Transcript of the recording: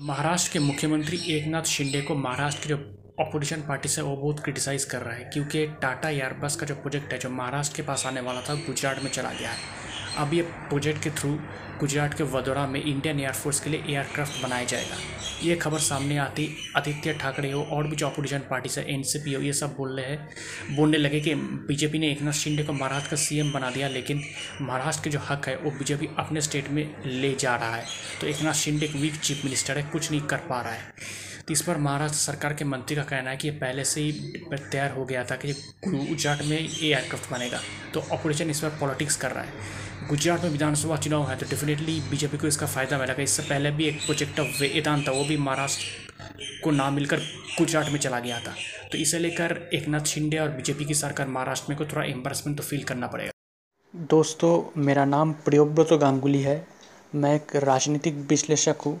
महाराष्ट्र के मुख्यमंत्री एकनाथ शिंदे को महाराष्ट्र की जो अपोजिशन पार्टी से वो बहुत क्रिटिसाइज़ कर रहा है, क्योंकि टाटा एयरबस का जो प्रोजेक्ट है, जो महाराष्ट्र के पास आने वाला था गुजरात में चला गया है। अब ये प्रोजेक्ट के थ्रू गुजरात के वडोदरा में इंडियन एयरफोर्स के लिए एयरक्राफ्ट बनाया जाएगा। ये खबर सामने आती, आदित्य ठाकरे हो और भी जो अपोजिशन पार्टी से एन हो, ये सब बोल रहे हैं। बोलने लगे कि बीजेपी ने एक नाथ शिंदे को महाराष्ट्र का सीएम बना दिया, लेकिन महाराष्ट्र के जो हक है, वो बीजेपी अपने स्टेट में ले जा रहा है। तो एक नाथ शिंदे एक वीक चीफ मिनिस्टर है, कुछ नहीं कर पा रहा है। इस पर महाराष्ट्र सरकार के मंत्री का कहना है कि पहले से ही तैयार हो गया था कि गुजरात में ये एयरक्राफ्ट बनेगा। तो ऑपरेशन इस पर पॉलिटिक्स कर रहा है। गुजरात में विधानसभा चुनाव है तो डेफिनेटली बीजेपी को इसका फ़ायदा मिलेगा इससे पहले भी एक प्रोजेक्ट ऑफ़ वेदान था, वो भी महाराष्ट्र को ना मिलकर गुजरात में चला गया था। तो इसे लेकर एक नाथ शिंदे और बीजेपी की सरकार महाराष्ट्र में को थोड़ा एम्बरसमेंट तो फील करना पड़ेगा। दोस्तों, मेरा नाम प्रियोव्रत गांगुली है। मैं एक राजनीतिक विश्लेषक हूँ।